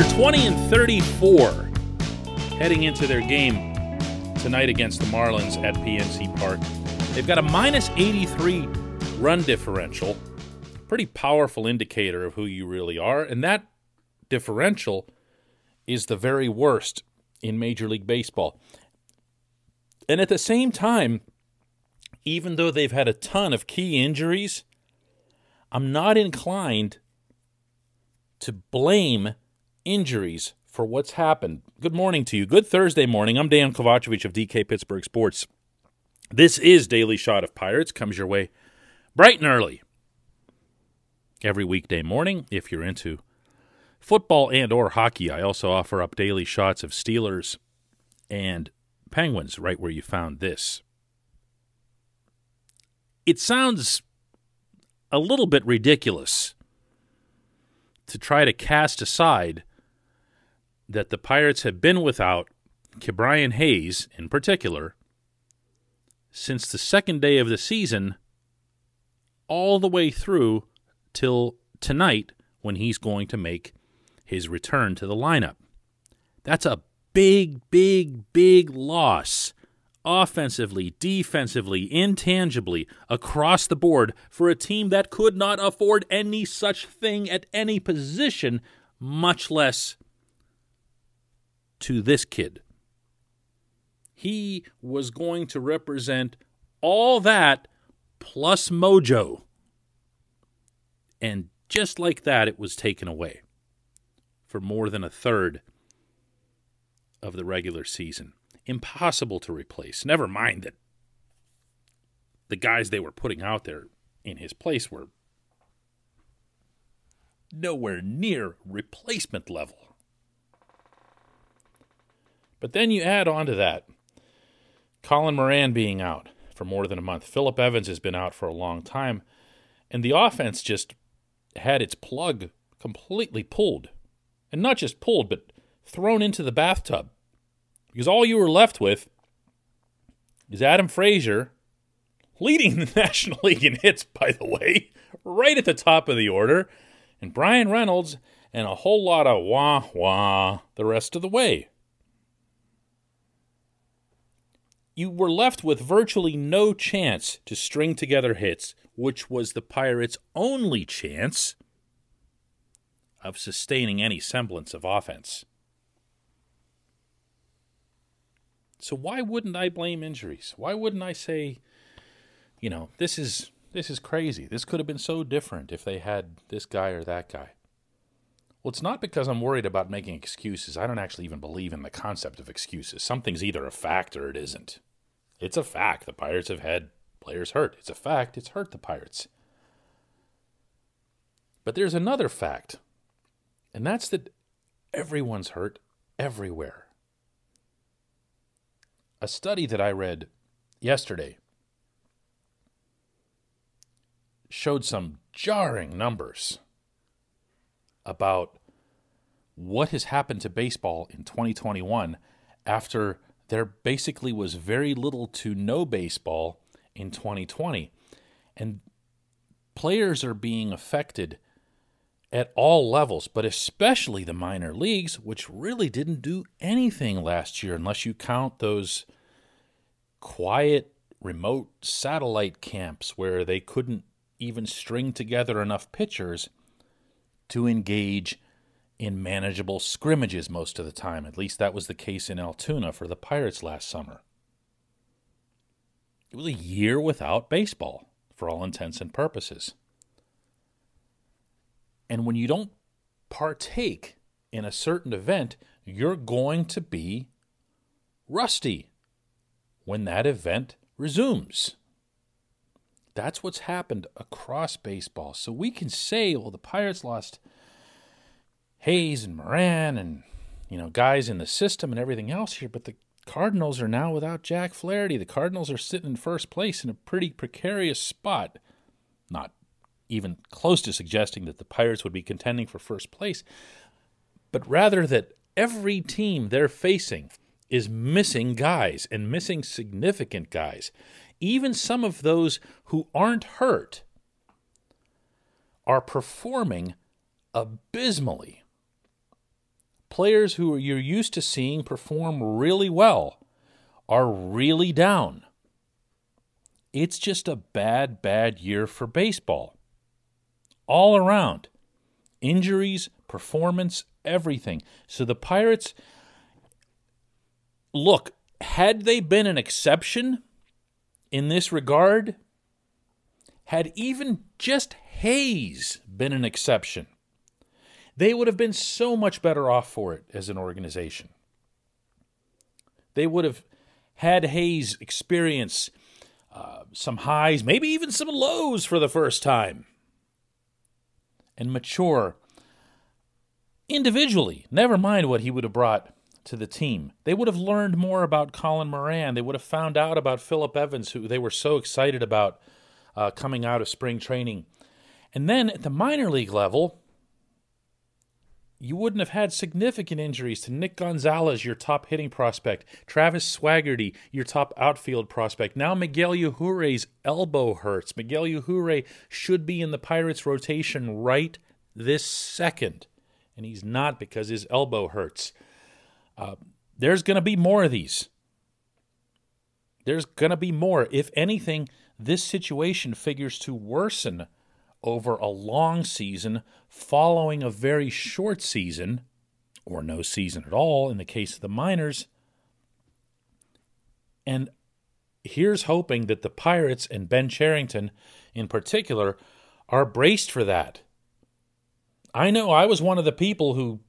Are 20 and 34 heading into their game tonight against the Marlins at PNC Park. They've got a minus 83 run differential, pretty powerful indicator of who you really are, and that differential is the very worst in Major League Baseball. And at the same time, even though they've had a ton of key injuries, I'm not inclined to blame injuries for what's happened. Good morning to you. Good Thursday morning. I'm Dan Kovacevic of DK Pittsburgh Sports. This is Daily Shot of Pirates. Comes your way bright and early every weekday morning if you're into football and or hockey. I also offer up daily shots of Steelers and Penguins right where you found this. It sounds a little bit ridiculous to try to cast aside that the Pirates have been without Ke'Bryan Hayes in particular since the second day of the season all the way through till tonight when he's going to make his return to the lineup. That's a big, big, big loss offensively, defensively, intangibly, across the board for a team that could not afford any such thing at any position, much less to this kid. He was going to represent all that plus mojo. And just like that, it was taken away for more than a third of the regular season impossible to replace. Never mind that the guys they were putting out there in his place were nowhere near replacement level. But then you add on to that Colin Moran being out for more than a month. Philip Evans has been out for a long time. And the offense just had its plug completely pulled. And not just pulled, but thrown into the bathtub. Because all you were left with is Adam Frazier, leading the National League in hits, by the way, right at the top of the order, and Bryan Reynolds, and a whole lot of wah wah the rest of the way. You were left with virtually no chance to string together hits, which was the Pirates' only chance of sustaining any semblance of offense. So why wouldn't I blame injuries? Why wouldn't I say, you know, this is this is crazy. This could have been so different if they had this guy or that guy. Well, it's not because I'm worried about making excuses. I don't actually even believe in the concept of excuses. Something's either a fact or it isn't. It's a fact. The Pirates have had players hurt. It's a fact. It's hurt the Pirates. But there's another fact, and that's that everyone's hurt everywhere a study that I read yesterday showed some jarring numbers about what has happened to baseball in 2021 after there basically was very little to no baseball in 2020. And players are being affected at all levels, but especially the minor leagues, which really didn't do anything last year unless you count those quiet, remote satellite camps where they couldn't even string together enough pitchers to engage in manageable scrimmages most of the time. At least that was the case in Altoona for the Pirates last summer. It was a year without baseball for all intents and purposes. And when you don't partake in a certain event, you're going to be rusty when that event resumes. That's what's happened across baseball. So we can say, well, the Pirates lost Hayes and Moran and you know guys in the system and everything else here, but the Cardinals are now without Jack Flaherty. The Cardinals are sitting in first place in a pretty precarious spot. Not even close to suggesting that the Pirates would be contending for first place, but rather that every team they're facing is missing guys and missing significant guys. Even some of those who aren't hurt are performing abysmally. Players who you're used to seeing perform really well are really down. It's just a bad, bad year for baseball. All around. Injuries, performance, everything. So the Pirates, look, had they been an exception in this regard, had even just Hayes been an exception, they would have been so much better off for it as an organization. They would have had Hayes experience uh, some highs, maybe even some lows for the first time, and mature individually. Never mind what he would have brought to the team. They would have learned more about Colin Moran. They would have found out about Philip Evans, who they were so excited about uh, coming out of spring training. And then at the minor league level, you wouldn't have had significant injuries to Nick Gonzalez, your top hitting prospect, Travis Swaggerty, your top outfield prospect. Now Miguel Yajure's elbow hurts. Miguel Yajure should be in the Pirates rotation right this second, and he's not because his elbow hurts. Uh, there's going to be more of these. There's going to be more. If anything, this situation figures to worsen over a long season following a very short season, or no season at all in the case of the Minors. And here's hoping that the Pirates and Ben Cherington in particular are braced for that. I know I was one of the people who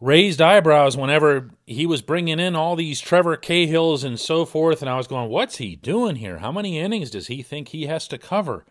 raised eyebrows whenever he was bringing in all these Trevor Cahills and so forth, and I was going, What's he doing here? How many innings does he think he has to cover?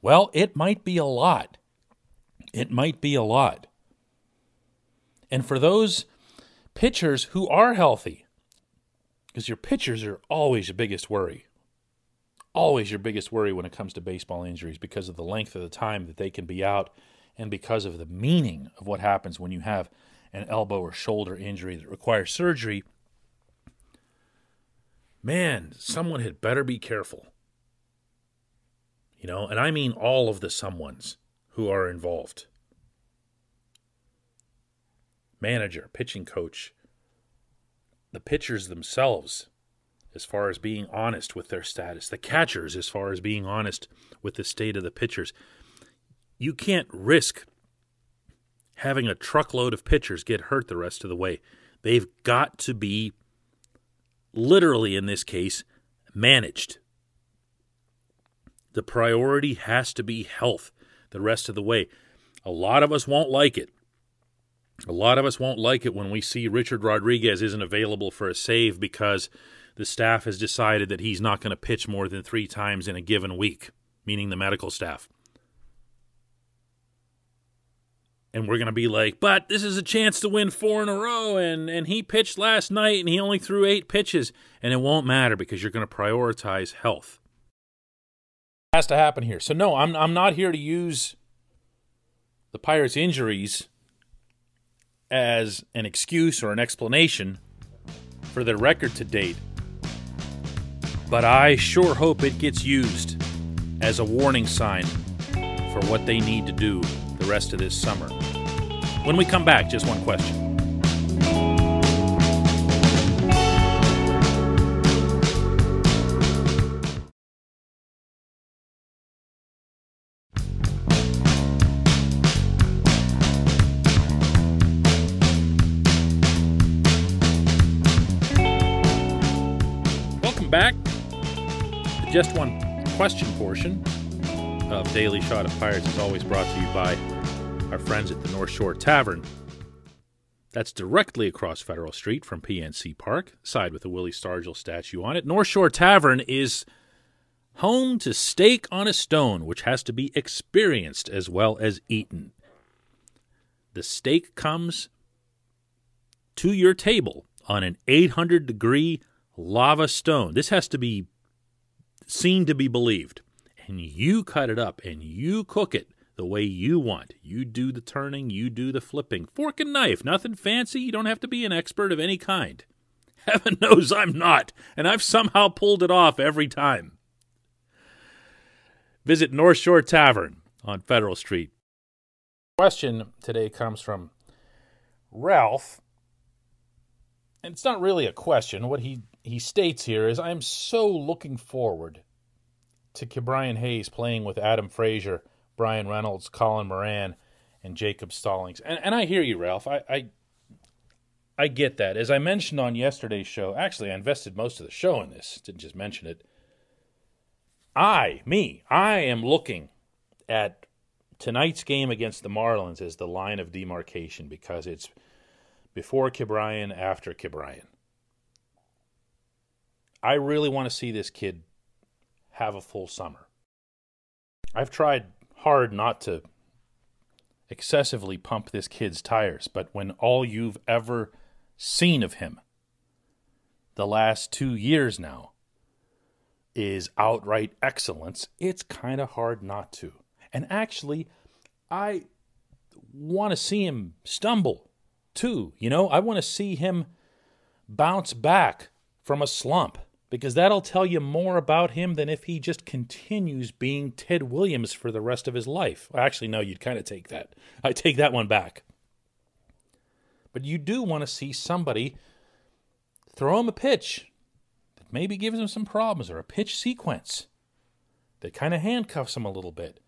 Well, it might be a lot. It might be a lot. And for those pitchers who are healthy, because your pitchers are always your biggest worry. Always your biggest worry when it comes to baseball injuries because of the length of the time that they can be out and because of the meaning of what happens when you have an elbow or shoulder injury that requires surgery. Man, someone had better be careful. You know, and I mean all of the someones who are involved manager, pitching coach, the pitchers themselves, as far as being honest with their status, the catchers, as far as being honest with the state of the pitchers. You can't risk having a truckload of pitchers get hurt the rest of the way. They've got to be, literally in this case, managed. The priority has to be health the rest of the way. A lot of us won't like it. A lot of us won't like it when we see Richard Rodriguez isn't available for a save because the staff has decided that he's not going to pitch more than three times in a given week, meaning the medical staff. And we're going to be like, but this is a chance to win four in a row, and, and he pitched last night and he only threw eight pitches, and it won't matter because you're going to prioritize health has to happen here. So no, I'm I'm not here to use the Pirates' injuries as an excuse or an explanation for their record to date. But I sure hope it gets used as a warning sign for what they need to do the rest of this summer. When we come back, just one question. Just one question portion of Daily Shot of Pirates is always brought to you by our friends at the North Shore Tavern. That's directly across Federal Street from PNC Park, side with the Willie Stargell statue on it. North Shore Tavern is home to steak on a stone, which has to be experienced as well as eaten. The steak comes to your table on an 800 degree lava stone. This has to be seen to be believed. And you cut it up and you cook it the way you want. You do the turning, you do the flipping. Fork and knife, nothing fancy. You don't have to be an expert of any kind. Heaven knows I'm not, and I've somehow pulled it off every time. Visit North Shore Tavern on Federal Street. Question today comes from Ralph, and it's not really a question, what he, he states here is I'm so looking forward to Ke'Bryan Hayes playing with Adam Frazier, Bryan Reynolds, Colin Moran, and Jacob Stallings. And, and I hear you, Ralph. I, I I get that. As I mentioned on yesterday's show, actually, I invested most of the show in this, didn't just mention it. I, me, I am looking at tonight's game against the Marlins as the line of demarcation because it's before Ke'Bryan, after Ke'Bryan. I really want to see this kid have a full summer. I've tried hard not to excessively pump this kid's tires, but when all you've ever seen of him the last two years now is outright excellence, it's kind of hard not to. And actually, I want to see him stumble too. You know, I want to see him bounce back from a slump because that'll tell you more about him than if he just continues being Ted Williams for the rest of his life. Actually, no, you'd kind of take that. I take that one back. But you do want to see somebody throw him a pitch that maybe gives him some problems or a pitch sequence that kind of handcuffs him a little bit.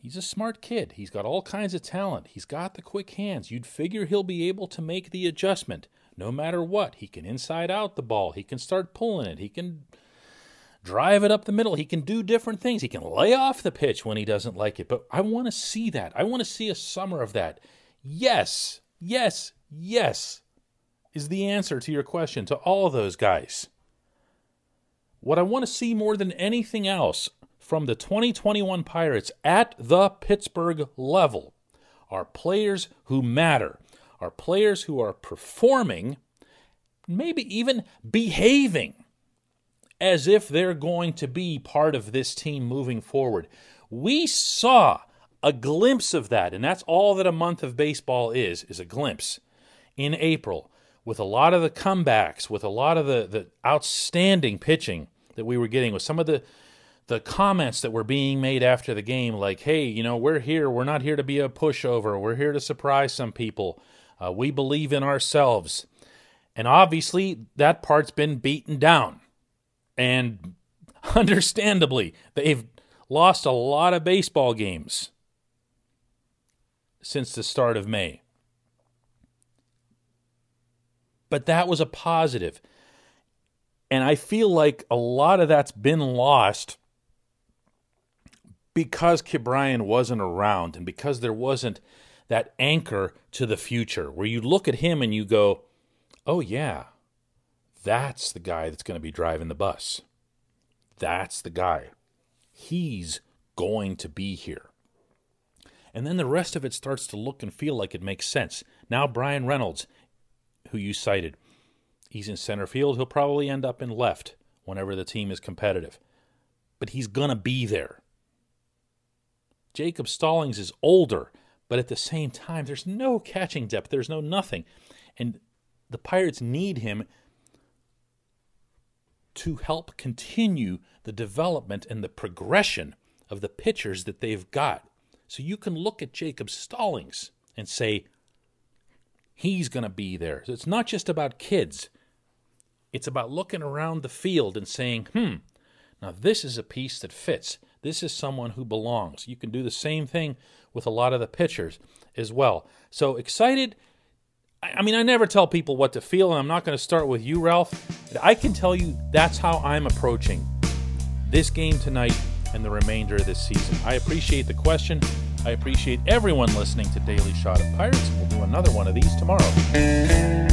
He's a smart kid. He's got all kinds of talent. He's got the quick hands. You'd figure he'll be able to make the adjustment no matter what. He can inside out the ball. He can start pulling it. He can drive it up the middle. He can do different things. He can lay off the pitch when he doesn't like it. But I want to see that. I want to see a summer of that. Yes, yes, yes is the answer to your question to all those guys. What I want to see more than anything else from the 2021 Pirates at the Pittsburgh level are players who matter, are players who are performing, maybe even behaving as if they're going to be part of this team moving forward. We saw a glimpse of that, and that's all that a month of baseball is, is a glimpse in April with a lot of the comebacks, with a lot of the, the outstanding pitching that we were getting, with some of the the comments that were being made after the game, like, hey, you know, we're here. We're not here to be a pushover. We're here to surprise some people. Uh, we believe in ourselves. And obviously, that part's been beaten down. And understandably, they've lost a lot of baseball games since the start of May. But that was a positive. And I feel like a lot of that's been lost because Ke'Bryan wasn't around and because there wasn't that anchor to the future where you look at him and you go, oh, yeah, that's the guy that's going to be driving the bus. That's the guy. He's going to be here. And then the rest of it starts to look and feel like it makes sense. Now, Bryan Reynolds, who you cited, he's in center field. He'll probably end up in left whenever the team is competitive. But he's going to be there. Jacob Stallings is older, but at the same time, there's no catching depth. There's no nothing. And the Pirates need him to help continue the development and the progression of the pitchers that they've got. So you can look at Jacob Stallings and say, he's going to be there. So it's not just about kids, it's about looking around the field and saying, hmm, now this is a piece that fits. This is someone who belongs. You can do the same thing with a lot of the pitchers as well. So excited. I mean, I never tell people what to feel, and I'm not going to start with you, Ralph. I can tell you that's how I'm approaching this game tonight and the remainder of this season. I appreciate the question. I appreciate everyone listening to Daily Shot of Pirates. We'll do another one of these tomorrow.